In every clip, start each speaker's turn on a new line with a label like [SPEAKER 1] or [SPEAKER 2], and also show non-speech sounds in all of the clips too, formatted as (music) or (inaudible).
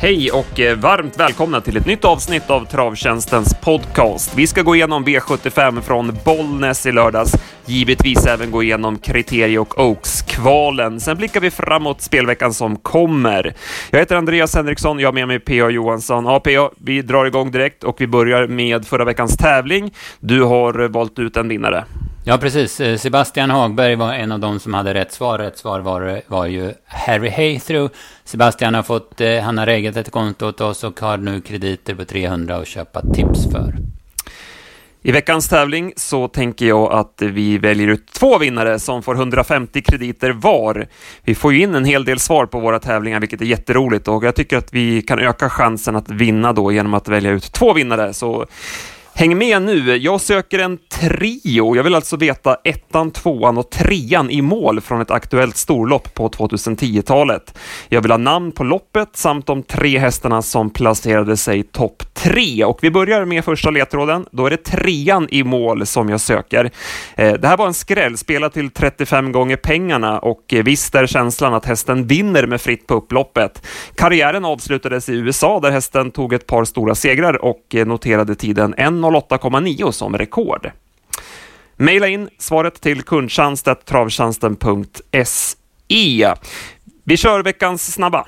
[SPEAKER 1] Hej och eh, varmt välkomna till ett nytt avsnitt av Travtjänstens podcast. Vi ska gå igenom V75 från Bollnäs i lördags, givetvis även gå igenom Kriterie och Oaks-kvalen. Sen blickar vi framåt spelveckan som kommer. Jag heter Andreas Henriksson, jag har med mig P.A. Johansson. Ja, P.A., vi drar igång direkt och vi börjar med förra veckans tävling. Du har eh, valt ut en vinnare.
[SPEAKER 2] Ja, precis. Eh, Sebastian Hagberg var en av dem som hade rätt svar. Rätt svar var, var ju Harry Haythrough. Sebastian har fått, eh, han har reggat ett konto åt oss och har nu krediter på 300 att köpa tips för.
[SPEAKER 1] I veckans tävling så tänker jag att vi väljer ut två vinnare som får 150 krediter var. Vi får ju in en hel del svar på våra tävlingar, vilket är jätteroligt och jag tycker att vi kan öka chansen att vinna då genom att välja ut två vinnare. Så Häng med nu, jag söker en trio. Jag vill alltså veta ettan, tvåan och trean i mål från ett aktuellt storlopp på 2010-talet. Jag vill ha namn på loppet samt de tre hästarna som placerade sig topp tre. Och vi börjar med första ledtråden. Då är det trean i mål som jag söker. Eh, det här var en skräll, spela till 35 gånger pengarna och eh, visst är känslan att hästen vinner med fritt på upploppet. Karriären avslutades i USA där hästen tog ett par stora segrar och eh, noterade tiden 1.08,9 som rekord. Maila in svaret till kundtjänst.travtjänsten.se. Vi kör veckans snabba.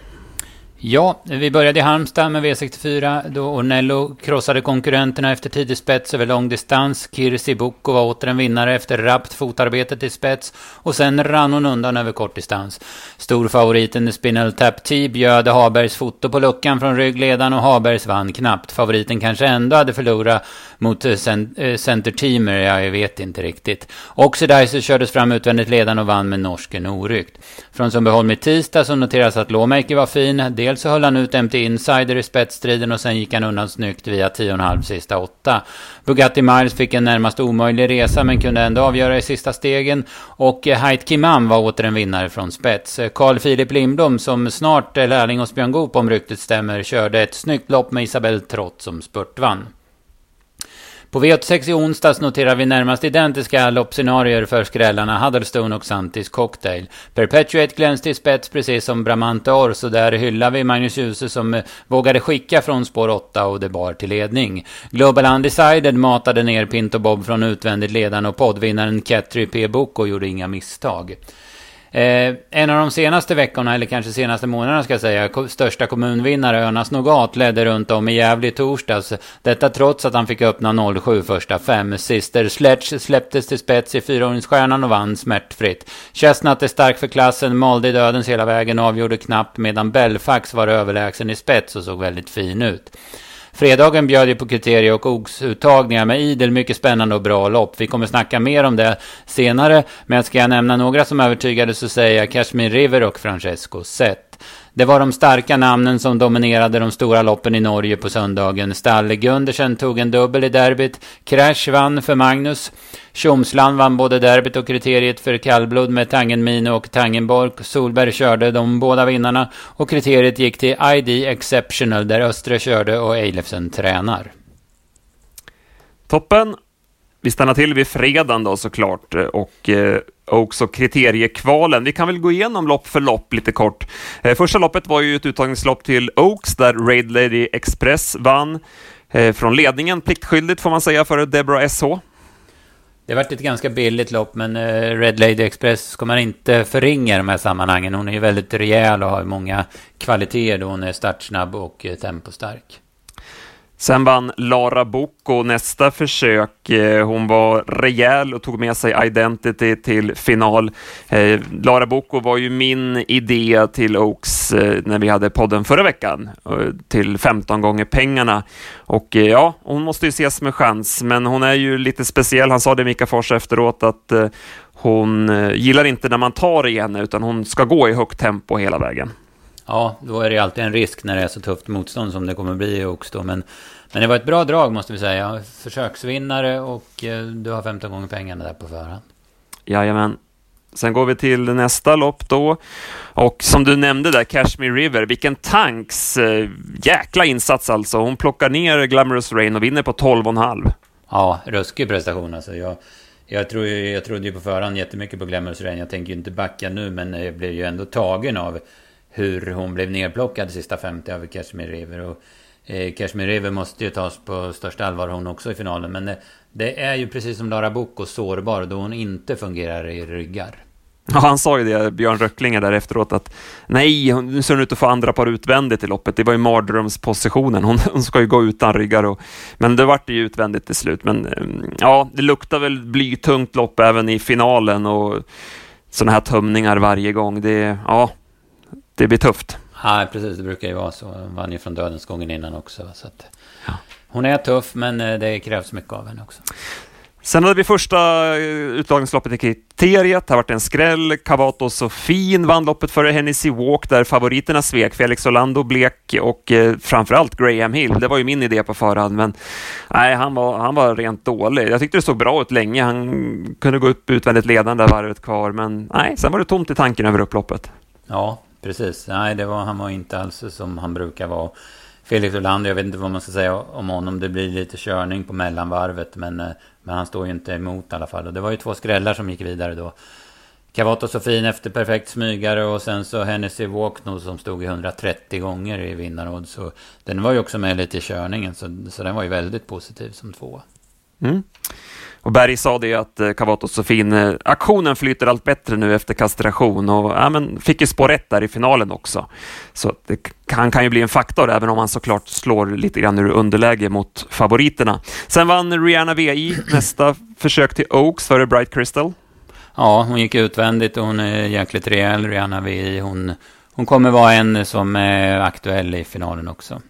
[SPEAKER 2] Ja, vi började i Halmstad med V64 då Ornello krossade konkurrenterna efter tidig spets över lång distans. Kirsi Boko var åter en vinnare efter rappt fotarbete till spets och sen rann hon undan över kortdistans. Storfavoriten Spinel Tap T bjöd Habergs foto på luckan från ryggledaren och Habergs vann knappt. Favoriten kanske ändå hade förlorat mot eh, eh, centerteamer, Center Teamer, jag vet inte riktigt. Oxidizer kördes fram utvändigt ledande och vann med norsken orykt. Från Sundbyholm i tisdag så noteras att Lawmaker var fin. Dels så höll han ut MT Insider i spetsstriden och sen gick han undan snyggt via 10,5 sista åtta. Bugatti Miles fick en närmast omöjlig resa men kunde ändå avgöra i sista stegen. Och eh, Heit Kimam var åter en vinnare från spets. Carl Philip Lindblom som snart är lärling hos Björn Goop om ryktet stämmer körde ett snyggt lopp med Isabelle Trott som spurtvann. På V86 i onsdags noterar vi närmast identiska loppscenarier för skrällarna Huddlestone och Santis Cocktail. Perpetuate glänste i spets precis som Bramante Ors och där hyllar vi Magnus Djuse som eh, vågade skicka från spår 8 och det bar till ledning. Global Undecided matade ner Pinto Bob från utvändigt ledande och poddvinnaren Ketri P. Boko gjorde inga misstag. Eh, en av de senaste veckorna, eller kanske senaste månaderna ska jag säga, största kommunvinnare Önas Nogat ledde runt om i Gävle i torsdags. Detta trots att han fick öppna 07 första fem. Sister Sledge släpptes till spets i fyraåringsstjärnan och vann smärtfritt. Chestnut är stark för klassen, malde i dödens hela vägen och avgjorde knappt medan Belfax var överlägsen i spets och såg väldigt fin ut. Fredagen bjöd ju på kriterier och oxuttagningar med idel mycket spännande och bra lopp. Vi kommer snacka mer om det senare, men ska jag nämna några som övertygade så säger jag Kashmir River och Francesco Zet. Det var de starka namnen som dominerade de stora loppen i Norge på söndagen. Stalle Gundersen tog en dubbel i derbyt. Crash vann för Magnus. Tjomsland vann både derbyt och kriteriet för kallblod med Tangenmine och Tangenborg. Solberg körde de båda vinnarna. Och kriteriet gick till ID Exceptional där Östre körde och Eilefsen tränar.
[SPEAKER 1] Toppen. Vi stannar till vid fredagen då såklart eh, och eh, också kriteriekvalen. Vi kan väl gå igenom lopp för lopp lite kort. Eh, första loppet var ju ett uttagningslopp till Oaks där Raid Lady Express vann från ledningen pliktskyldigt får man säga för Deborah SH.
[SPEAKER 2] Det har varit ett ganska billigt lopp, men Red Lady Express ska man inte förringa i de här sammanhangen. Hon är ju väldigt rejäl och har många kvaliteter då hon är startsnabb och tempostark.
[SPEAKER 1] Sen vann Lara Bocco nästa försök. Eh, hon var rejäl och tog med sig Identity till final. Eh, Lara Bocco var ju min idé till Oaks eh, när vi hade podden förra veckan, till 15 gånger pengarna. Och ja, hon måste ju ses med chans, men hon är ju lite speciell. Han sa det Mika Fors efteråt att hon gillar inte när man tar i henne, utan hon ska gå i högt tempo hela vägen.
[SPEAKER 2] Ja, då är det alltid en risk när det är så tufft motstånd som det kommer bli i Oaks. Men, men det var ett bra drag måste vi säga. Försöksvinnare och eh, du har 15 gånger pengarna där på förhand.
[SPEAKER 1] Jajamän. Sen går vi till nästa lopp då. Och som du nämnde där, Kashmir River, vilken tanks eh, jäkla insats alltså. Hon plockar ner Glamorous Rain och vinner på 12,5.
[SPEAKER 2] Ja, ruskig prestation alltså. Jag, jag, tror, jag trodde ju på förhand jättemycket på Glamorous Rain. Jag tänker ju inte backa nu, men jag blev ju ändå tagen av hur hon blev nerplockad sista 50 över Kashmir River. Och eh, Kashmir River måste ju tas på största allvar hon också i finalen. Men det, det är ju precis som Lara Boko, sårbar då hon inte fungerar i ryggar.
[SPEAKER 1] Ja, han sa ju det, Björn Röcklinge, där efteråt att nej, nu ser hon ut att få andra par utvändigt i loppet. Det var ju mardrömspositionen. Hon, hon ska ju gå utan ryggar. Och, men det vart ju utvändigt till slut. Men mm, ja, det luktar väl blytungt lopp även i finalen och sådana här tömningar varje gång. Det, ja, det blir tufft.
[SPEAKER 2] Ja, precis. Det brukar ju vara så. Hon vann ju från dödens gången innan också. Så att, ja. Hon är tuff, men eh, det krävs mycket av henne också.
[SPEAKER 1] Sen hade vi första eh, uttagningsloppet i kriteriet. Det har varit en skräll. Cavato Sofin vann loppet före Hennessy Walk där favoriterna svek. Felix Orlando blek och eh, framförallt Graham Hill. Det var ju min idé på förhand, men nej, han var, han var rent dålig. Jag tyckte det såg bra ut länge. Han kunde gå upp utvändigt ledande varvet kvar, men nej, sen var det tomt i tanken över upploppet.
[SPEAKER 2] Ja, precis. Nej, det var, han var inte alls som han brukar vara. Felix Olander, jag vet inte vad man ska säga om honom. Det blir lite körning på mellanvarvet, men, eh, men han står ju inte emot i alla fall. Och det var ju två skrällar som gick vidare då. Cavato Sofin efter perfekt smygare och sen så Hennessy Walkno som stod i 130 gånger i vinnaråd. Så den var ju också med lite i körningen, så, så den var ju väldigt positiv som tvåa.
[SPEAKER 1] Mm. Och Berg sa det att eh, Cavato Sofin, eh, aktionen flyter allt bättre nu efter kastration och ja, men fick ju spår rätt där i finalen också. Så det, han kan ju bli en faktor även om han såklart slår lite grann ur underläge mot favoriterna. Sen vann Rihanna VI nästa försök till Oaks före Bright Crystal.
[SPEAKER 2] Ja, hon gick utvändigt och hon är jäkligt rejäl, Rihanna VI. Hon, hon kommer vara en som är aktuell i finalen också.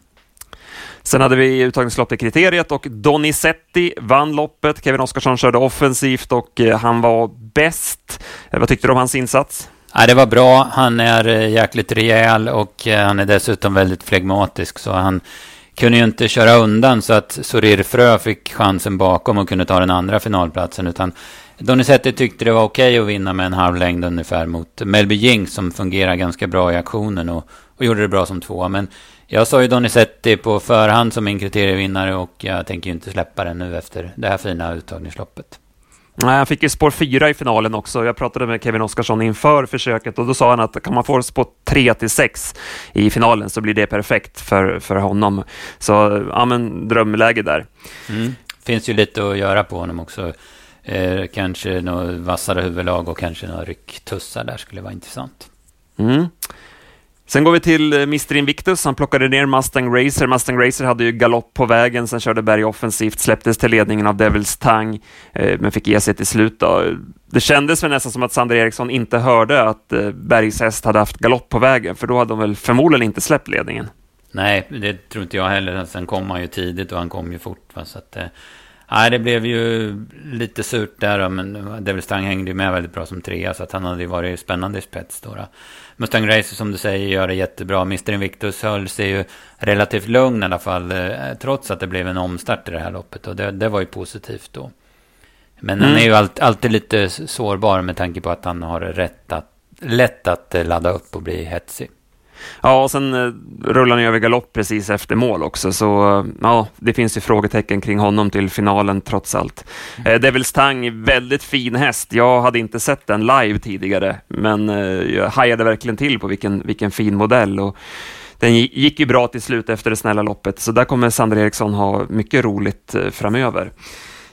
[SPEAKER 1] Sen hade vi uttagningslopp i kriteriet och Donizetti vann loppet. Kevin Oskarsson körde offensivt och eh, han var bäst. Eh, vad tyckte du om hans insats?
[SPEAKER 2] Ja, det var bra. Han är eh, jäkligt rejäl och han är dessutom väldigt flegmatisk. Så han kunde ju inte köra undan så att Sorir Frö fick chansen bakom och kunde ta den andra finalplatsen. Utan Donizetti tyckte det var okej okay att vinna med en halv längd ungefär mot Melby Jinx som fungerar ganska bra i aktionen och, och gjorde det bra som tvåa. Men jag sa ju Donizetti på förhand som min kriterievinnare och jag tänker ju inte släppa den nu efter det här fina uttagningsloppet.
[SPEAKER 1] Nej, han fick ju spår fyra i finalen också. Jag pratade med Kevin Oskarsson inför försöket och då sa han att kan man få spår tre till sex i finalen så blir det perfekt för, för honom. Så ja, men drömläge där.
[SPEAKER 2] Mm. Finns ju lite att göra på honom också. Eh, kanske något vassare huvudlag och kanske några rycktussar där skulle vara intressant.
[SPEAKER 1] Mm. Sen går vi till eh, Mr Invictus. Han plockade ner Mustang Racer. Mustang Racer hade ju galopp på vägen, sen körde Berg offensivt, släpptes till ledningen av Devils Tang, eh, men fick ge sig till slut. Då. Det kändes väl nästan som att Sander Eriksson inte hörde att eh, Bergs häst hade haft galopp på vägen, för då hade de väl förmodligen inte släppt ledningen.
[SPEAKER 2] Nej, det tror inte jag heller. Sen kom han ju tidigt och han kom ju fort. Va? Så att, Nej, det blev ju lite surt där, men Devil Stang hängde ju med väldigt bra som trea, så att han hade ju varit spännande i spets då. Mustang Racer som du säger gör det jättebra. Mr Invictus höll sig ju relativt lugn i alla fall, eh, trots att det blev en omstart i det här loppet. Och det, det var ju positivt då. Men mm. han är ju alltid, alltid lite sårbar med tanke på att han har rätt att, lätt att ladda upp och bli hetsig.
[SPEAKER 1] Ja, och sen eh, rullar han över galopp precis efter mål också, så eh, ja, det finns ju frågetecken kring honom till finalen trots allt. Mm. Eh, Devils Tang, väldigt fin häst. Jag hade inte sett den live tidigare, men eh, jag hajade verkligen till på vilken, vilken fin modell. Och den gick ju bra till slut efter det snälla loppet, så där kommer Sander Eriksson ha mycket roligt framöver.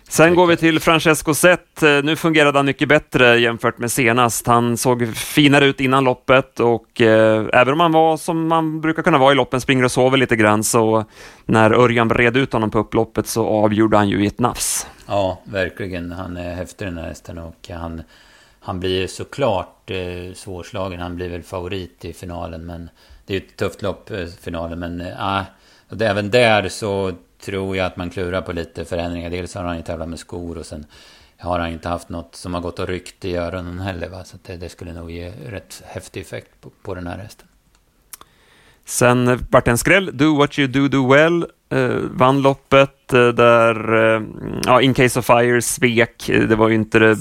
[SPEAKER 1] Sen går vi till Francesco Zet. Eh, nu fungerade han mycket bättre jämfört med senast. Han såg finare ut innan loppet och eh, även om han var som man brukar kunna vara i loppen, springer och sover lite grann, så när Örjan bred ut honom på upploppet så avgjorde han ju i ett nafs.
[SPEAKER 2] Ja, verkligen. Han är häftig den här hästen och han, han blir såklart eh, svårslagen. Han blir väl favorit i finalen, men det är ju ett tufft lopp, eh, finalen, men äh, och även där så tror jag att man klurar på lite förändringar. Dels har han ju tävlat med skor och sen har han inte haft något som har gått och ryckt i öronen heller. Va? Så det, det, skulle nog ge rätt häftig effekt på, på den här hästen.
[SPEAKER 1] Sen eh, vart det en skräll. Do what you do, do well. Eh, vann loppet eh, där, eh, ja, In Case of Fire svek. Eh, det var ju inte det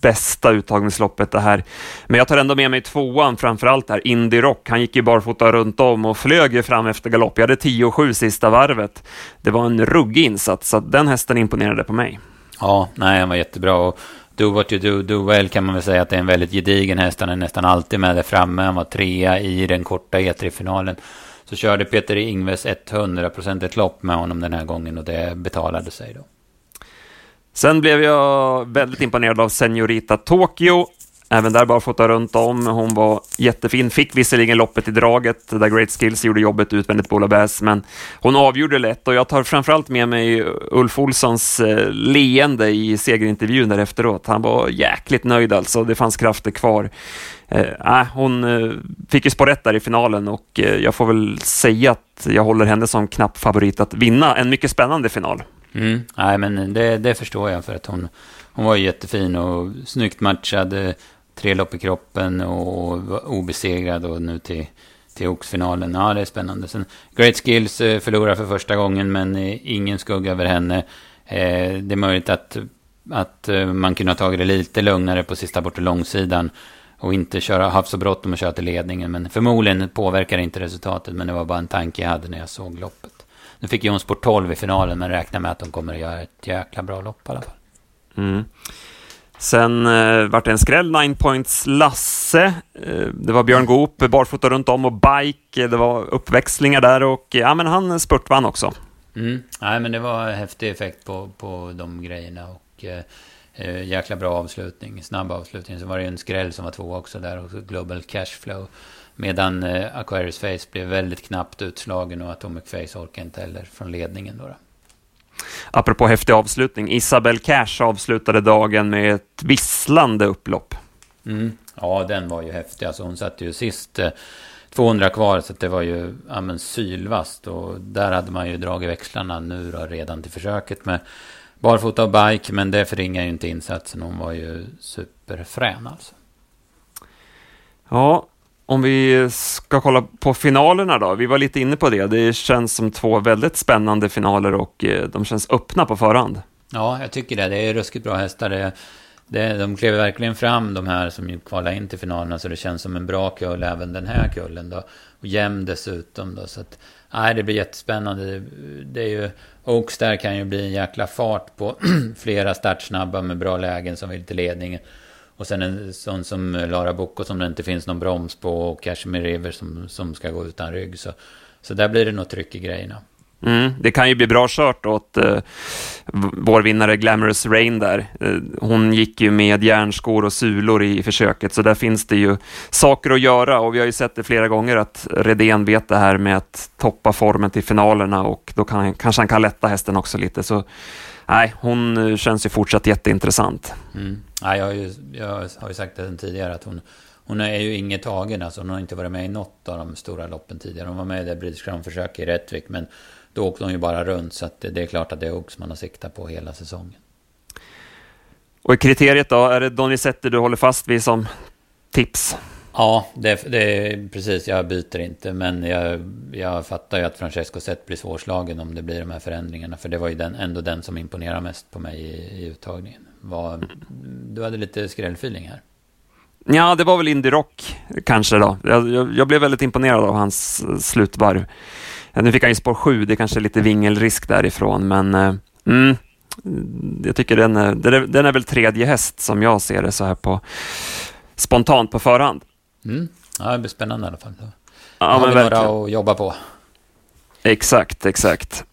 [SPEAKER 1] bästa uttagningsloppet det här. Men jag tar ändå med mig tvåan, framförallt här, Indy Rock. Han gick ju barfota runt om och flög ju fram efter galopp. Jag hade 10-7 sista varvet. Det var en ruggig insats, så den hästen imponerade på mig.
[SPEAKER 2] Ja, nej, han var jättebra. Och Do What You Do, Do Well kan man väl säga att det är en väldigt gedigen häst. Han är nästan alltid med där framme. Han var trea i den korta E3-finalen. Så körde Peter Ingves 100% ett lopp med honom den här gången och det betalade sig då.
[SPEAKER 1] Sen blev jag väldigt imponerad av Senorita Tokyo. Även där bara fota runt om. Hon var jättefin, fick visserligen loppet i draget där Great Skills gjorde jobbet utvändigt på Olabergs, men hon avgjorde lätt och jag tar framförallt med mig Ulf Olssons eh, leende i segerintervjun där efteråt. Han var jäkligt nöjd alltså, det fanns krafter kvar. Eh, äh, hon eh, fick ju spår rätt där i finalen och eh, jag får väl säga att jag håller henne som knapp favorit att vinna en mycket spännande final.
[SPEAKER 2] Mm. Nej, men det, det förstår jag för att hon, hon var jättefin och snyggt matchad eh, tre lopp i kroppen och och obesegrad och nu till, till Oxfinalen. Ja, det är spännande. Sen, Great Skills eh, förlorar för första gången, men eh, ingen skugga över henne. Det är möjligt att, att man kunde ha tagit det lite lugnare på sista bort långsidan och inte köra, haft så bråttom att köra till ledningen. Men förmodligen påverkar det inte resultatet, men det var bara en tanke jag hade när jag såg loppet. Nu fick ju hon sport 12 i finalen, men räknar med att de kommer att göra ett jäkla bra lopp i alla fall.
[SPEAKER 1] Mm. Sen eh, vart det en skräll, 9 points Lasse. Eh, det var Björn Goop, barfota runt om och bike. Det var uppväxlingar där och ja, men han spurtvann också.
[SPEAKER 2] Mm. Nej, men det var häftig effekt på, på de grejerna och eh, eh, jäkla bra avslutning, snabb avslutning. Så var det en skräll som var två också där, och Global Cashflow. Medan eh, Aquarius Face blev väldigt knappt utslagen och Atomic Face orkade inte heller från ledningen. Då, då.
[SPEAKER 1] Apropå häftig avslutning, Isabel Cash avslutade dagen med ett visslande upplopp.
[SPEAKER 2] Mm. Ja, den var ju häftig. Alltså hon satte ju sist eh, 200 kvar, så det var ju ja, men sylvast. Och där hade man ju dragit växlarna nu då, redan till försöket med barfota och bike. Men det förringar ju inte insatsen. Hon var ju superfrän alltså.
[SPEAKER 1] Ja, om vi ska kolla på finalerna då, vi var lite inne på det. Det känns som två väldigt spännande finaler och eh, de känns öppna på förhand.
[SPEAKER 2] Ja, jag tycker det. Det är ruskigt bra hästar. Det, det, de klev verkligen fram, de här som kvalade in till finalerna, så det känns som en bra kull även den här kullen då. Och jämn dessutom då, så att, nej, det blir jättespännande. Det, det är ju, Oaks där kan ju bli en jäkla fart på (clears throat) flera startsnabba med bra lägen som vill till ledningen. Och sen en sån som Lara Bocco som det inte finns någon broms på och Cashmere River som, som ska gå utan rygg. Så, så där blir det nog tryck i grejerna.
[SPEAKER 1] Mm, det kan ju bli bra kört åt eh, vår vinnare Glamorous Rain där. Eh, hon gick ju med järnskor och sulor i försöket, så där finns det ju saker att göra och vi har ju sett det flera gånger att Redén vet det här med att toppa formen till finalerna och då kan, kanske han kan lätta hästen också lite. Så nej, hon eh, känns ju fortsatt jätteintressant.
[SPEAKER 2] Mm. Ja, jag, har ju, jag har ju sagt det tidigare att hon, hon är ju inget tagen. Alltså hon har inte varit med i något av de stora loppen tidigare. Hon var med i det British Crown-försöket i Rättvik. Men då åkte hon ju bara runt. Så det, det är klart att det är också man har siktat på hela säsongen.
[SPEAKER 1] Och i kriteriet då, är det Donizetti du håller fast vid som tips?
[SPEAKER 2] Ja, det, det är precis. Jag byter inte. Men jag, jag fattar ju att Francesco Zet blir svårslagen om det blir de här förändringarna. För det var ju den, ändå den som imponerar mest på mig i, i uttagningen. Var, du hade lite skrällfeeling här.
[SPEAKER 1] Ja, det var väl Indie Rock kanske då. Jag, jag, jag, blev väldigt imponerad av hans slutvarv. Nu fick han ju spår 7, det är kanske är lite vingelrisk därifrån, men eh, mm, jag tycker den är, den är väl tredje häst som jag ser det så här på spontant på förhand.
[SPEAKER 2] Mm. Ja, det blir spännande i alla fall. Då ja, har vi verkligen. några att jobba på.
[SPEAKER 1] Exakt, exakt.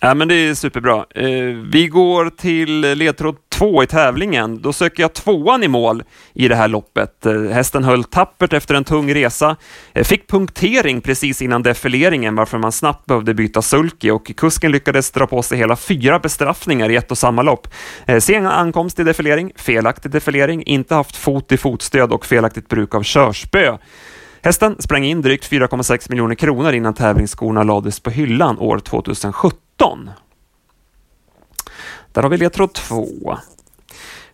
[SPEAKER 1] Ja, men det är superbra. Eh, vi går till ledtråd två i tävlingen. Då söker jag tvåan i mål i det här loppet. Eh, hästen höll tappert efter en tung resa. Eh, fick punktering precis innan defileringen varför man snabbt behövde byta sulky och kusken lyckades dra på sig hela fyra bestraffningar i ett och samma lopp. Sen ankomst i defilering, felaktig defilering, inte haft fot i fotstöd och felaktigt bruk av körspö. Hästen sprang in drygt 4,6 miljoner kronor innan tävlingsskorna lades på hyllan år 2017. Där har vi ledtråd 2.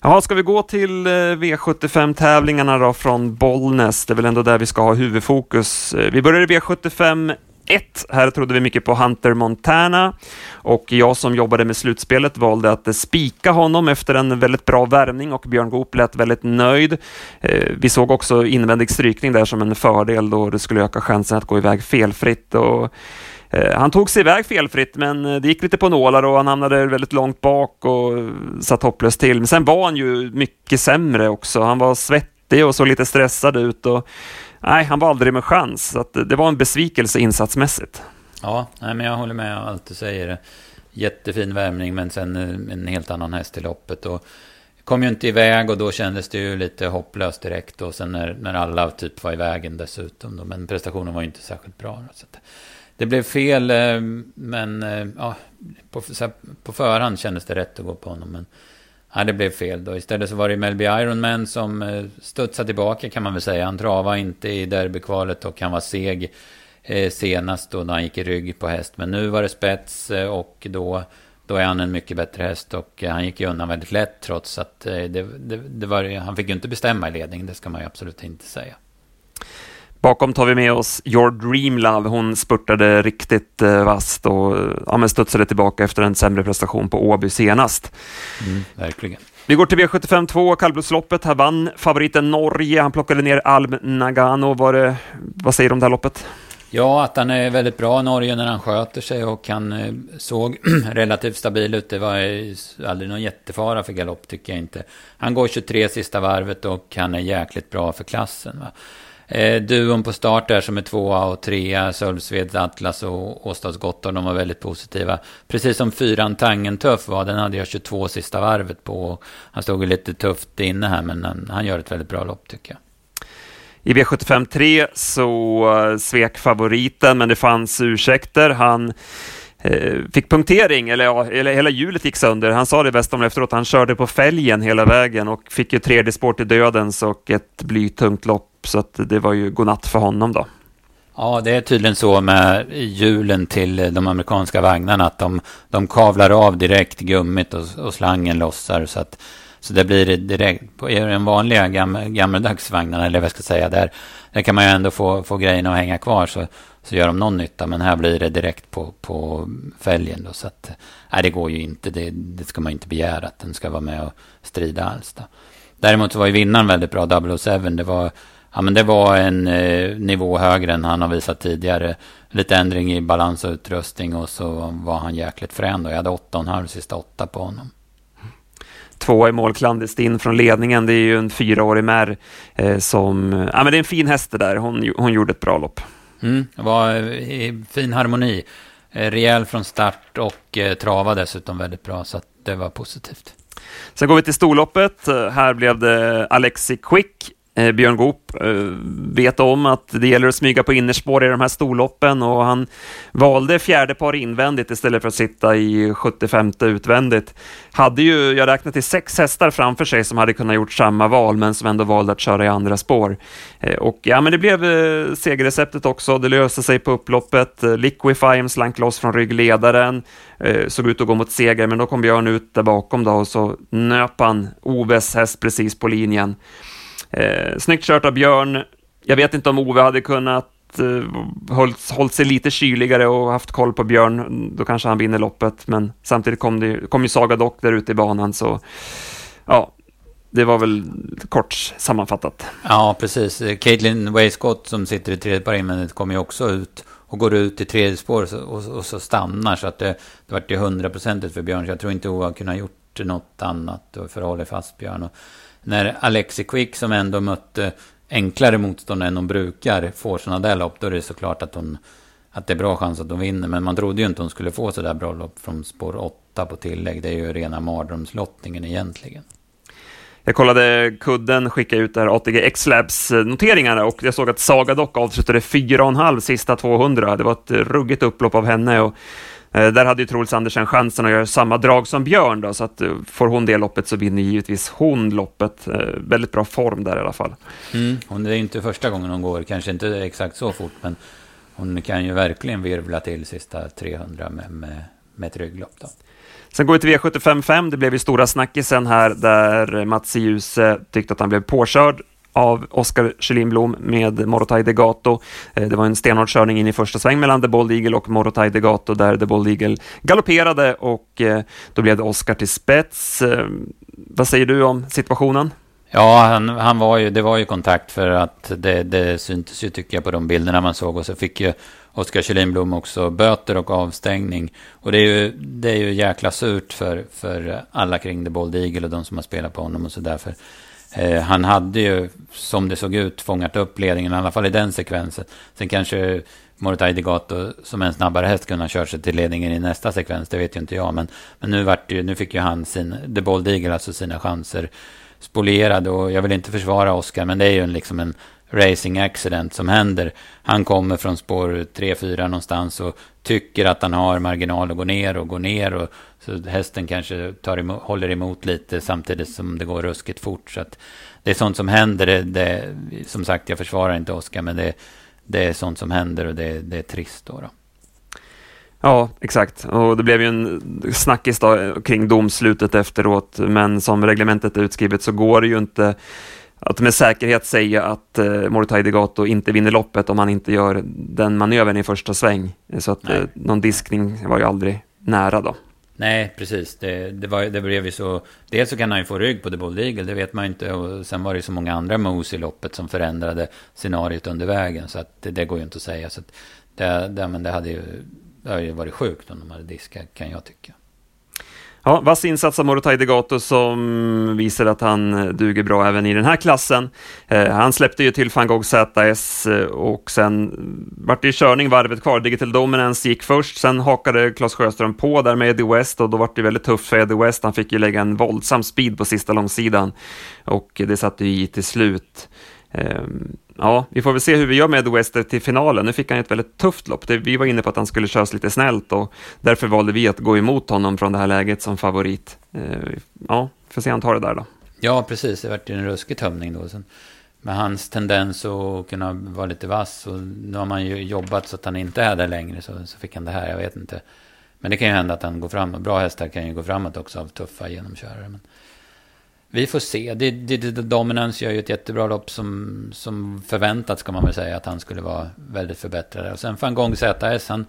[SPEAKER 1] Jaha, ska vi gå till eh, V75-tävlingarna då från Bollnäs? Det är väl ändå där vi ska ha huvudfokus. Eh, vi börjar i V75 1. Här trodde vi mycket på Hunter Montana och jag som jobbade med slutspelet valde att eh, spika honom efter en väldigt bra värvning och Björn Goop lät väldigt nöjd. Vi såg också invändig strykning där som en fördel då det skulle öka chansen att gå iväg felfritt och Eh, han tog sig iväg felfritt, men eh, det gick lite på nålar och han hamnade väldigt långt bak och satt hopplöst till. Men sen var han ju mycket sämre också. Han var svettig och såg lite stressad ut. Och, nej, han var aldrig med chans. Så eh, det var en besvikelse insatsmässigt.
[SPEAKER 2] Ja, nej, men jag håller med allt du säger. Jättefin värmning, men sen en helt annan häst i loppet. Och kom ju inte iväg och då kändes det ju lite hopplöst direkt. Och sen när, när alla typ var i vägen dessutom. Då. Men prestationen var ju inte särskilt bra. Så det blev fel, eh, men eh, ja, på, på förhand kändes det rätt att gå på honom. Men ja, det blev fel då. Istället så var det Melby Ironman som eh, studsade tillbaka kan man väl säga. Han travade inte i derbykvalet och han var seg senast då när han gick i rygg på häst. Men nu var det spets och då, då är han en mycket bättre häst. Och han gick ju undan väldigt lätt trots att det, det, det var, han fick ju inte bestämma i ledning. Det ska man ju absolut inte säga.
[SPEAKER 1] Bakom tar vi med oss Your Dream Love. Hon spurtade riktigt eh, vasst och ja, men studsade tillbaka efter en sämre prestation på Åby senast.
[SPEAKER 2] Mm, verkligen.
[SPEAKER 1] Vi går till V75 2, kallblodsloppet. Här vann favoriten Norge. Han plockade ner Alm Nagano. Var det, vad säger du om det här loppet?
[SPEAKER 2] Ja, att han är väldigt bra i Norge när han sköter sig och han eh, såg (clears throat) relativt stabil ut. Det var aldrig någon jättefara för galopp tycker jag inte. Han går 23 sista varvet och han är jäkligt bra för klassen. Va? Eh, duon på start där som är tvåa och trea, Sölvsved, Atlas och Åstads de var väldigt positiva. Precis som fyran Tangentuff var, den hade jag 22 sista varvet på. Han stod lite tufft inne här, men han, han gör ett väldigt bra lopp tycker jag.
[SPEAKER 1] I V75 3 så eh, svek favoriten, men det fanns ursäkter. Han eh, fick punktering, eller, ja, eller hela hjulet gick sönder. Han sa det bäst om efteråt, han körde på fälgen hela vägen och fick ju tredje spår till dödens och ett blytungt lopp så att det var ju godnatt för honom då.
[SPEAKER 2] Ja, det är tydligen så med hjulen till de amerikanska vagnarna att de, de kavlar av direkt gummit och, och slangen lossar så att så det blir direkt, på den vanliga gam, gammaldags vagnarna, eller vad jag ska säga, där, där kan man ju ändå få, få grejerna att hänga kvar så, så gör de någon nytta. Men här blir det direkt på, på fälgen då. Så att, nej, det går ju inte. Det, det ska man inte begära att den ska vara med och strida alls då. Däremot så var ju vinnaren väldigt bra, 007. Det var Ja, men det var en eh, nivå högre än han har visat tidigare. Lite ändring i balans och utrustning och så var han jäkligt frän då. Jag hade 8,5 sista åtta på honom.
[SPEAKER 1] Två i mål klandestin från ledningen. Det är ju en fyraårig mär eh, som... Ja, men det är en fin häst det där. Hon, hon gjorde ett bra lopp.
[SPEAKER 2] Mm, det var i fin harmoni. Eh, rejäl från start och eh, trava dessutom väldigt bra, så det var positivt.
[SPEAKER 1] Sen går vi till storloppet. Här blev det Alexi Quick Eh, Eh, Björn Goop eh, vet om att det gäller att smyga på innerspår i de här storloppen och han valde fjärde par invändigt istället för att sitta i 75 utvändigt. Hade ju, jag räknat till sex hästar framför sig som hade kunnat gjort samma val men som ändå valde att köra i andra spår. Eh, och ja, men det blev eh, segerreceptet också. Det löste sig på upploppet. Eh, Liquify slank loss från ryggledaren, såg ut att gå mot seger, men då kom Björn ut där bakom då och så nöp han Oves häst precis på linjen. Eh, snyggt kört av Björn. Jag vet inte om Ove hade kunnat eh, hållit, hållit sig lite kyligare och haft koll på Björn, då kanske han vinner loppet. Men samtidigt kom, det, kom ju Saga Dock där ute i banan, så ja, det var väl kort sammanfattat.
[SPEAKER 2] Ja, precis. Caitlin Wayscott som sitter i tredje par invändigt kommer ju också ut och går ut i tredje spår och, och, så stannar. Så att det, det vart ju hundraprocentigt för Björn. Så jag tror inte Ove har kunnat gjort något annat för att hålla fast Björn. Och när Alexi Quick som ändå mötte enklare motstånd än hon brukar får sådana där lopp, då är det såklart att, hon, att det är bra chans att hon vinner. Men man trodde ju inte hon skulle få sådär bra lopp från spår 8 på tillägg. Det är ju rena mardrömslottningen egentligen.
[SPEAKER 1] Jag kollade kudden skicka ut där ATG X-Labs eh, noteringarna och jag såg att Saga dock avslutade 4,5 sista 200. Det var ett ruggigt upplopp av henne och där hade ju Troels Andersen chansen att göra samma drag som Björn, då, så att eh, får hon det loppet så vinner givetvis hon loppet. Eh, väldigt bra form där i alla fall.
[SPEAKER 2] Mm, hon är ju inte första gången hon går, kanske inte exakt så fort, men hon kan ju verkligen virvla till sista 300 med, med, med ett rygglopp. Då.
[SPEAKER 1] Sen går vi till V755. Det blev ju stora snackisen här där Mats Djuse tyckte att han blev påkörd av Oskar Kylinblom med Morotai Degato. Eh, det var en stenhård körning in i första sväng mellan The Bold Eagle och Morotai Degato där The Bold Eagle galopperade och eh, då blev det Oskar till spets. Eh, vad säger du om situationen?
[SPEAKER 2] Ja, han, han var ju, det var ju kontakt för att det, det syntes ju tycker jag på de bilderna man såg och så fick ju Oskar Kjellinblom också böter och avstängning. Och det är ju, det är ju jäkla surt för, för alla kring The Bold Eagle och de som har spelat på honom och så därför. Eh, han hade ju, som det såg ut, fångat upp ledningen, i alla fall i den sekvensen. Sen kanske Morotai Degato som en snabbare häst kunde ha kört sig till ledningen i nästa sekvens, det vet ju inte jag. Men, men nu, vart ju, nu fick ju han sin, The Bold Eagle, alltså sina chanser spolierade. Och jag vill inte försvara Oscar, men det är ju en, liksom en racing accident som händer. Han kommer från spår 3-4 någonstans och tycker att han har marginal att gå ner och gå ner. Och, så hästen kanske tar emot, håller emot lite samtidigt som det går ruskigt fort. Så att det är sånt som händer. Det, det, som sagt, jag försvarar inte Oskar, men det, det är sånt som händer och det, det är trist. Då, då.
[SPEAKER 1] Ja, exakt. Och det blev ju en snackis då kring domslutet efteråt, men som reglementet är utskrivet så går det ju inte att med säkerhet säga att eh, Morotai Degato inte vinner loppet om han inte gör den manövern i första sväng. Så att eh, någon diskning var ju aldrig nära då.
[SPEAKER 2] Nej, precis. Det, det, var, det blev ju så... Dels så kan han ju få rygg på The Bold Eagle, det vet man ju inte. Och sen var det så många andra moves i loppet som förändrade scenariot under vägen. Så att det, det går ju inte att säga. Så att det, det, men det hade ju, det hade ju varit sjukt om de hade diskat, kan jag tycka.
[SPEAKER 1] Ja, vass insats av Morotai Degato som visar att han duger bra även i den här klassen. Eh, han släppte ju till van Gogh ZS eh, och sen vart det körning varvet kvar. Digital Dominance gick först, sen hakade Claes Sjöström på där med Eddie West och då vart det väldigt tufft för Eddie West. Han fick ju lägga en våldsam speed på sista långsidan och det satte ju i till slut. Ehm, ja, vi får väl se hur vi gör med Wester till finalen. Nu fick han ett väldigt tufft lopp. Vi var inne på att han skulle köras lite snällt och därför valde vi att gå emot honom från det här läget som favorit. Ehm, ja, får se han tar det där då.
[SPEAKER 2] Ja, precis. Det vart ju en ruskig tömning då. Sen med hans tendens att kunna vara lite vass och nu har man ju jobbat så att han inte är där längre så, så fick han det här. Jag vet inte. Men det kan ju hända att han går framåt. Bra hästar kan ju gå framåt också av tuffa genomkörare. Men vi får se. Digital Dominance gör ju ett jättebra lopp som, som förväntat ska man väl säga att han skulle vara väldigt förbättrad. Och sen van Gogh ZS, han,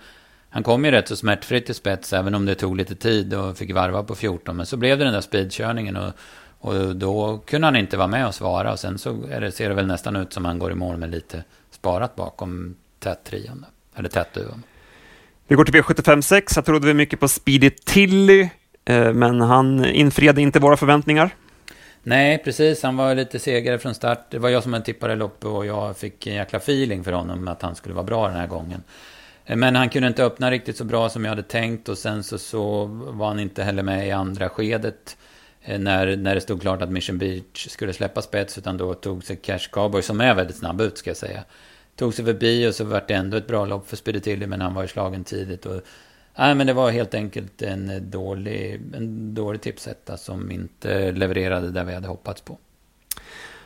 [SPEAKER 2] han kom ju rätt så smärtfritt till spets även om det tog lite tid och fick varva på 14. Men så blev det den där speedkörningen och, och då kunde han inte vara med och svara. Och sen så är det, ser det väl nästan ut som han går i mål med lite sparat bakom tätt. Eller tätt duon.
[SPEAKER 1] Vi går till V75 6. Jag trodde vi mycket på Speedy Tilly, eh, men han infriade inte våra förväntningar.
[SPEAKER 2] Nej, precis. Han var lite segare från start. Det var jag som tippade loppet och jag fick en jäkla feeling för honom att han skulle vara bra den här gången. Eh, men han kunde inte öppna riktigt så bra som jag hade tänkt och sen så, så var han inte heller med i andra skedet. Eh, när, när det stod klart att Mission Beach skulle släppa spets utan då tog sig Cash Cowboy som är väldigt snabb ut ska jag säga. Tog sig förbi och så vart det ändå ett bra lopp för Spiritilli men han var ju slagen tidigt. Och Nej, men det var helt enkelt en dålig, en dålig tipsetta som inte levererade där vi hade hoppats på.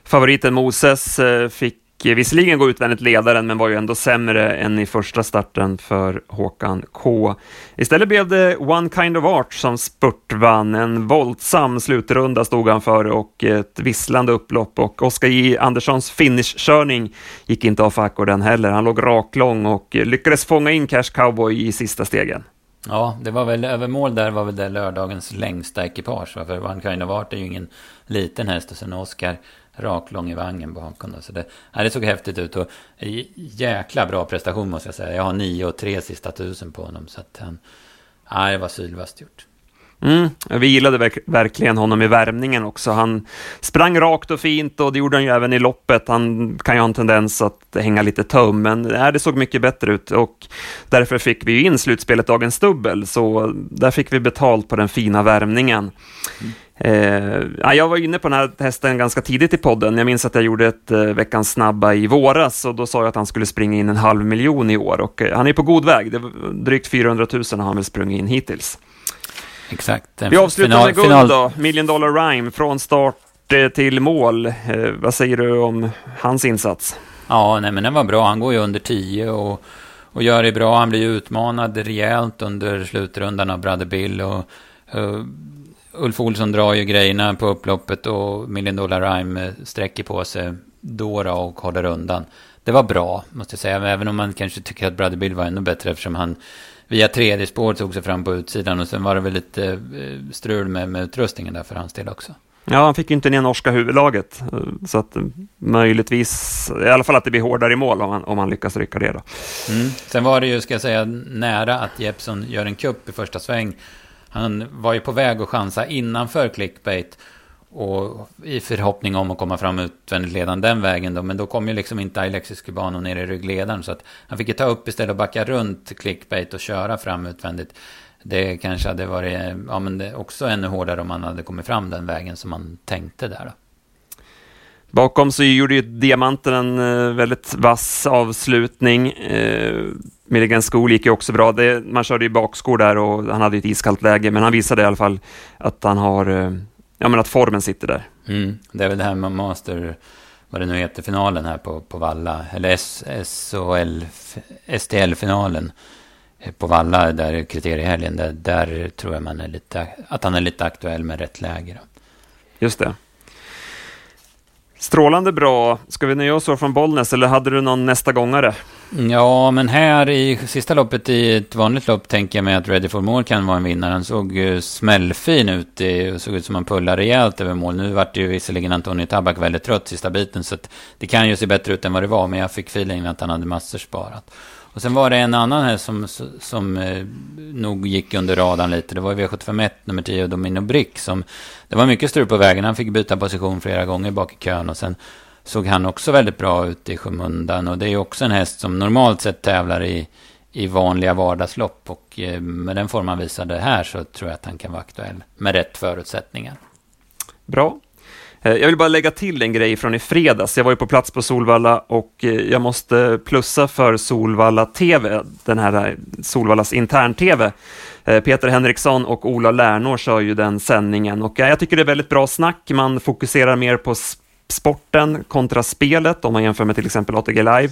[SPEAKER 1] Favoriten Moses eh, fick eh, visserligen gå utvändigt ledaren, men var ju ändå sämre än i första starten för Håkan K. Istället blev det One Kind of Art som spurtvann. En våldsam slutrunda stod han för och ett visslande upplopp och Oskar J. Anderssons finishkörning gick inte av för den heller. Han låg raklång och lyckades fånga in Cash Cowboy i sista stegen.
[SPEAKER 2] Ja, det var väl över mål där var väl det lördagens längsta ekipage. För Vankaino Vart är ju ingen liten häst och sen Oskar raklång i vagnen bakom. Då. Så det, ja, det såg häftigt ut och jäkla bra prestation måste jag säga. Jag har nio och tre sista tusen på honom. Så att han, ja, det var sylvast gjort.
[SPEAKER 1] Mm, vi gillade verk verkligen honom i värmningen också. Han sprang rakt och fint och det gjorde han ju även i loppet. Han kan ju ha en tendens att hänga lite töm, men nej, det såg mycket bättre ut och därför fick vi in slutspelet Dagens Dubbel, så där fick vi betalt på den fina värmningen. Mm. Eh, jag var inne på den här hästen ganska tidigt i podden. Jag minns att jag gjorde ett eh, veckans snabba i våras och då sa jag att han skulle springa in en halv miljon i år och eh, han är på god väg. Det drygt 400 000 har han väl sprungit in hittills.
[SPEAKER 2] Exakt.
[SPEAKER 1] Vi avslutar final, med guld final. då, Million Dollar Rhyme, från start till mål. Eh, vad säger du om hans insats?
[SPEAKER 2] Ja, nej, men den var bra. Han går ju under 10 och, och gör det bra. Han blir utmanad rejält under slutrundan av Brother Bill. Och, uh, Ulf Olsson drar ju grejerna på upploppet och Million Dollar Rhyme sträcker på sig då och håller undan. Det var bra, måste jag säga. Även om man kanske tycker att Brother Bill var ännu bättre eftersom han via tredje spår tog sig fram på utsidan och sen var det väl lite eh, strul med, med utrustningen där för hans del också.
[SPEAKER 1] Ja, han fick ju inte ner norska huvudlaget, så att möjligtvis, i alla fall att det blir hårdare i mål om han, om han lyckas rycka det då.
[SPEAKER 2] Mm. Sen var det ju, ska jag säga, nära att Jeppson gör en kupp i första sväng. Han var ju på väg att chansa innanför clickbait. Och i förhoppning om att komma fram utvändigt ledande den vägen då. Men då kom ju liksom inte Alexis Cubano ner i ryggledaren. Så att han fick ju ta upp istället och backa runt clickbait och köra fram utvändigt. Det kanske hade varit ja, men det också ännu hårdare om han hade kommit fram den vägen som man tänkte där då.
[SPEAKER 1] Bakom så gjorde ju Diamanten en eh, väldigt vass avslutning. Eh, Milligan skol gick ju också bra. Det, man körde ju bakskor där och han hade ett iskallt läge, men han visade i alla fall att han har, eh, ja men att formen sitter där.
[SPEAKER 2] Mm, det är väl det här med Master, vad det nu heter, finalen här på, på Valla, eller SHL, STL-finalen på Valla, där kriteriehelgen, där, där tror jag man är lite, att han är lite aktuell med rätt läge. Då.
[SPEAKER 1] Just det. Strålande bra. Ska vi nöja oss från Bollnäs eller hade du någon nästa gångare?
[SPEAKER 2] Ja, men här i sista loppet i ett vanligt lopp tänker jag mig att Ready for More kan vara en vinnare. Han såg eh, smällfin ut eh, och såg ut som han pullade rejält över mål. Nu vart ju visserligen Antonio Tabak väldigt trött sista biten så att det kan ju se bättre ut än vad det var. Men jag fick feelingen att han hade massor sparat. Och sen var det en annan här som, som eh, nog gick under radarn lite. Det var V751 nummer 10 Domino Brick som... Det var mycket strul på vägen. Han fick byta position flera gånger bak i kön och sen såg han också väldigt bra ut i skymundan. Och det är ju också en häst som normalt sett tävlar i, i vanliga vardagslopp. Och eh, med den form han visade här så tror jag att han kan vara aktuell med rätt förutsättningar.
[SPEAKER 1] Bra. Eh, jag vill bara lägga till en grej från i fredags. Jag var ju på plats på Solvalla och eh, jag måste plussa för Solvalla TV, den här Solvallas intern-TV. Peter Henriksson och Ola Lärnor kör ju den sändningen och jag tycker det är väldigt bra snack. Man fokuserar mer på sporten kontra spelet om man jämför med till exempel ATG Live.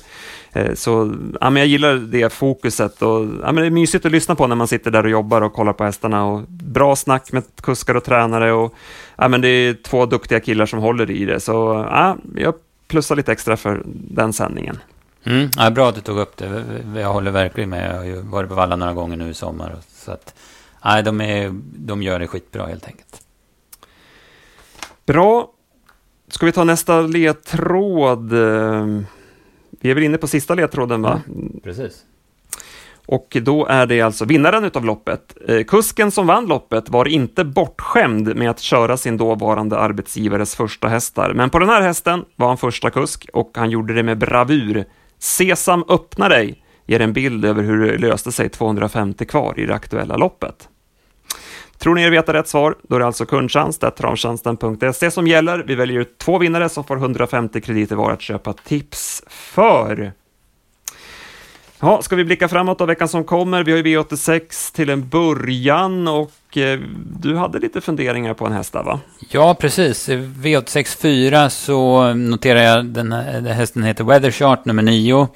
[SPEAKER 1] Så ja, men jag gillar det fokuset och ja, men det är mysigt att lyssna på när man sitter där och jobbar och kollar på hästarna och bra snack med kuskar och tränare och ja, men det är två duktiga killar som håller i det, så ja, jag plussar lite extra för den sändningen.
[SPEAKER 2] Mm, ja, bra att du tog upp det. Jag håller verkligen med. Jag har ju varit på Valla några gånger nu i sommar. Så att, nej, de, är, de gör det skitbra helt enkelt.
[SPEAKER 1] Bra. Ska vi ta nästa ledtråd? Vi är väl inne på sista ledtråden, va?
[SPEAKER 2] Mm, precis.
[SPEAKER 1] Och då är det alltså vinnaren utav loppet. Eh, kusken som vann loppet var inte bortskämd med att köra sin dåvarande arbetsgivares första hästar, men på den här hästen var han första kusk och han gjorde det med bravur. Sesam, öppna dig! ger en bild över hur det löste sig 250 kvar i det aktuella loppet. Tror ni er veta rätt svar? Då är det alltså kundtjänst, travtjänsten.se som gäller. Vi väljer ut två vinnare som får 150 krediter var att köpa tips för. Ja, ska vi blicka framåt av veckan som kommer? Vi har ju V86 till en början och eh, du hade lite funderingar på en häst där, va?
[SPEAKER 2] Ja, precis. V86 4 så noterar jag den här hästen heter Weatherchart nummer 9.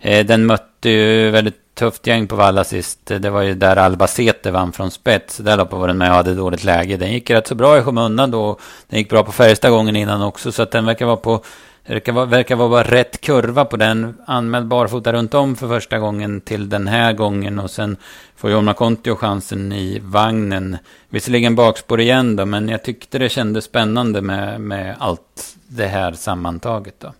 [SPEAKER 2] Eh, den mötte ju väldigt tufft gäng på Valla sist. Det var ju där Albacete vann från spets. Där loppet var den med och hade dåligt läge. Den gick rätt så bra i skymundan då. Den gick bra på Färjestad gången innan också, så att den verkar vara på det verkar vara, verkar vara rätt kurva på den. Anmäld barfota runt om för första gången till den här gången. Och sen får Jomna Kontio chansen i vagnen. Visserligen bakspår igen då, men jag tyckte det kändes spännande med, med allt det här sammantaget då.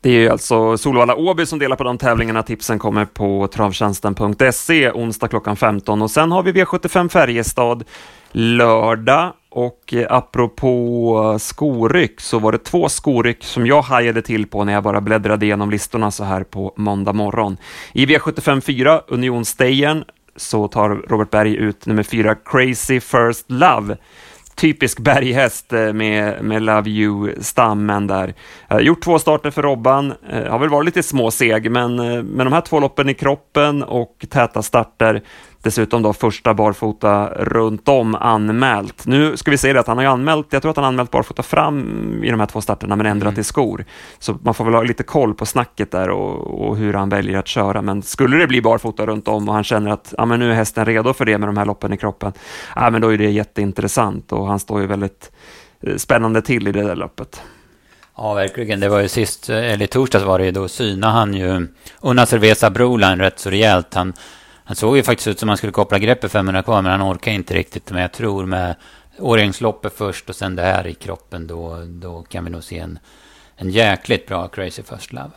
[SPEAKER 1] Det är alltså Solvalla Åby som delar på de tävlingarna. Tipsen kommer på travtjänsten.se onsdag klockan 15 och sen har vi V75 Färjestad lördag och eh, apropå skoryck så var det två skoryck som jag hajade till på när jag bara bläddrade igenom listorna så här på måndag morgon. I V75 4, Unionsstejern, så tar Robert Berg ut nummer 4, Crazy First Love typisk berghäst eh, med, med Love You-stammen där. Eh, gjort två starter för Robban, eh, har väl varit lite småseg, men med de här två loppen i kroppen och täta starter Dessutom då första barfota runt om anmält. Nu ska vi säga det att han har ju anmält, jag tror att han anmält barfota fram i de här två starterna men ändrat mm. i skor. Så man får väl ha lite koll på snacket där och, och, hur han väljer att köra. Men skulle det bli barfota runt om och han känner att ja, men nu är hästen redo för det med de här loppen i kroppen, ja, men då är det jätteintressant och han står ju väldigt eh, spännande till i det där loppet.
[SPEAKER 2] Ja, verkligen. Det var ju sist, eller i torsdags var det ju, då syna han ju Una Cerveza Broline rätt så rejält. Han han såg ju faktiskt ut som han skulle koppla greppet 500 kvar, men han orkar inte riktigt. Men jag tror med Årjängsloppet först och sen det här i kroppen, då, då kan vi nog se en, en jäkligt bra Crazy First Love.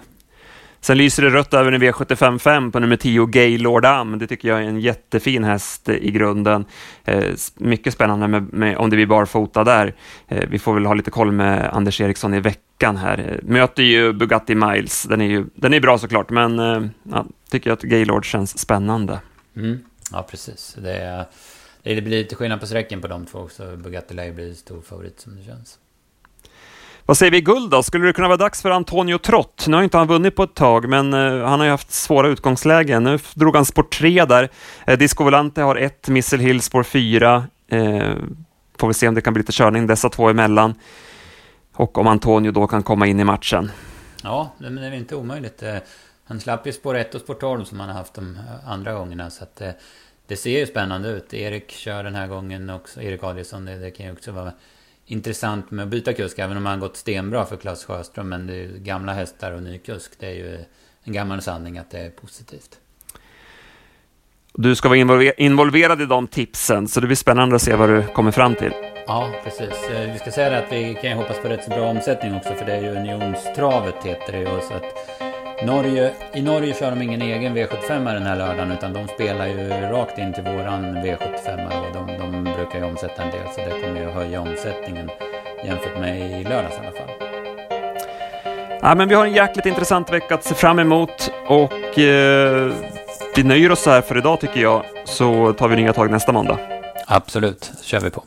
[SPEAKER 1] Sen lyser det rött även i V755 på nummer 10, Gaylord Am. Det tycker jag är en jättefin häst i grunden. Eh, mycket spännande med, med, om det blir barfota där. Eh, vi får väl ha lite koll med Anders Eriksson i veckan här. Eh, möter ju Bugatti Miles. Den är ju den är bra såklart, men eh, ja, tycker att Gaylord känns spännande.
[SPEAKER 2] Mm. Ja, precis. Det, är, det blir lite skillnad på sträcken på de två också. Bugatti lär ju bli stor favorit som det känns.
[SPEAKER 1] Vad säger vi i guld då? Skulle det kunna vara dags för Antonio Trott? Nu har inte han vunnit på ett tag, men uh, han har ju haft svåra utgångslägen. Nu drog han spår 3 där. Uh, Disco Volante har ett, Missile Hill spår 4. Uh, får vi se om det kan bli lite körning dessa två emellan. Och om Antonio då kan komma in i matchen.
[SPEAKER 2] Ja, men det är inte omöjligt. Han slapp ju spår 1 och spår 12 som han har haft de andra gångerna. Så att, det ser ju spännande ut. Erik kör den här gången också. Erik Adielsson, det, det kan ju också vara intressant med att byta kusk. Även om han gått stenbra för Claes Sjöström. Men det är ju gamla hästar och ny kusk. Det är ju en gammal sanning att det är positivt.
[SPEAKER 1] Du ska vara involverad i de tipsen, så det blir spännande att se vad du kommer fram till.
[SPEAKER 2] Ja, precis. Eh, vi ska säga att vi kan hoppas på rätt så bra omsättning också, för det är ju Unionstravet heter det ju. Så att Norge, I Norge kör de ingen egen V75 den här lördagen utan de spelar ju rakt in till våran V75 och de, de brukar ju omsätta en del så det kommer ju att höja omsättningen jämfört med i lördags i alla fall.
[SPEAKER 1] Ja, men vi har en jäkligt intressant vecka att se fram emot och eh, vi nöjer oss här för idag tycker jag så tar vi nya tag nästa måndag.
[SPEAKER 2] Absolut, kör vi på.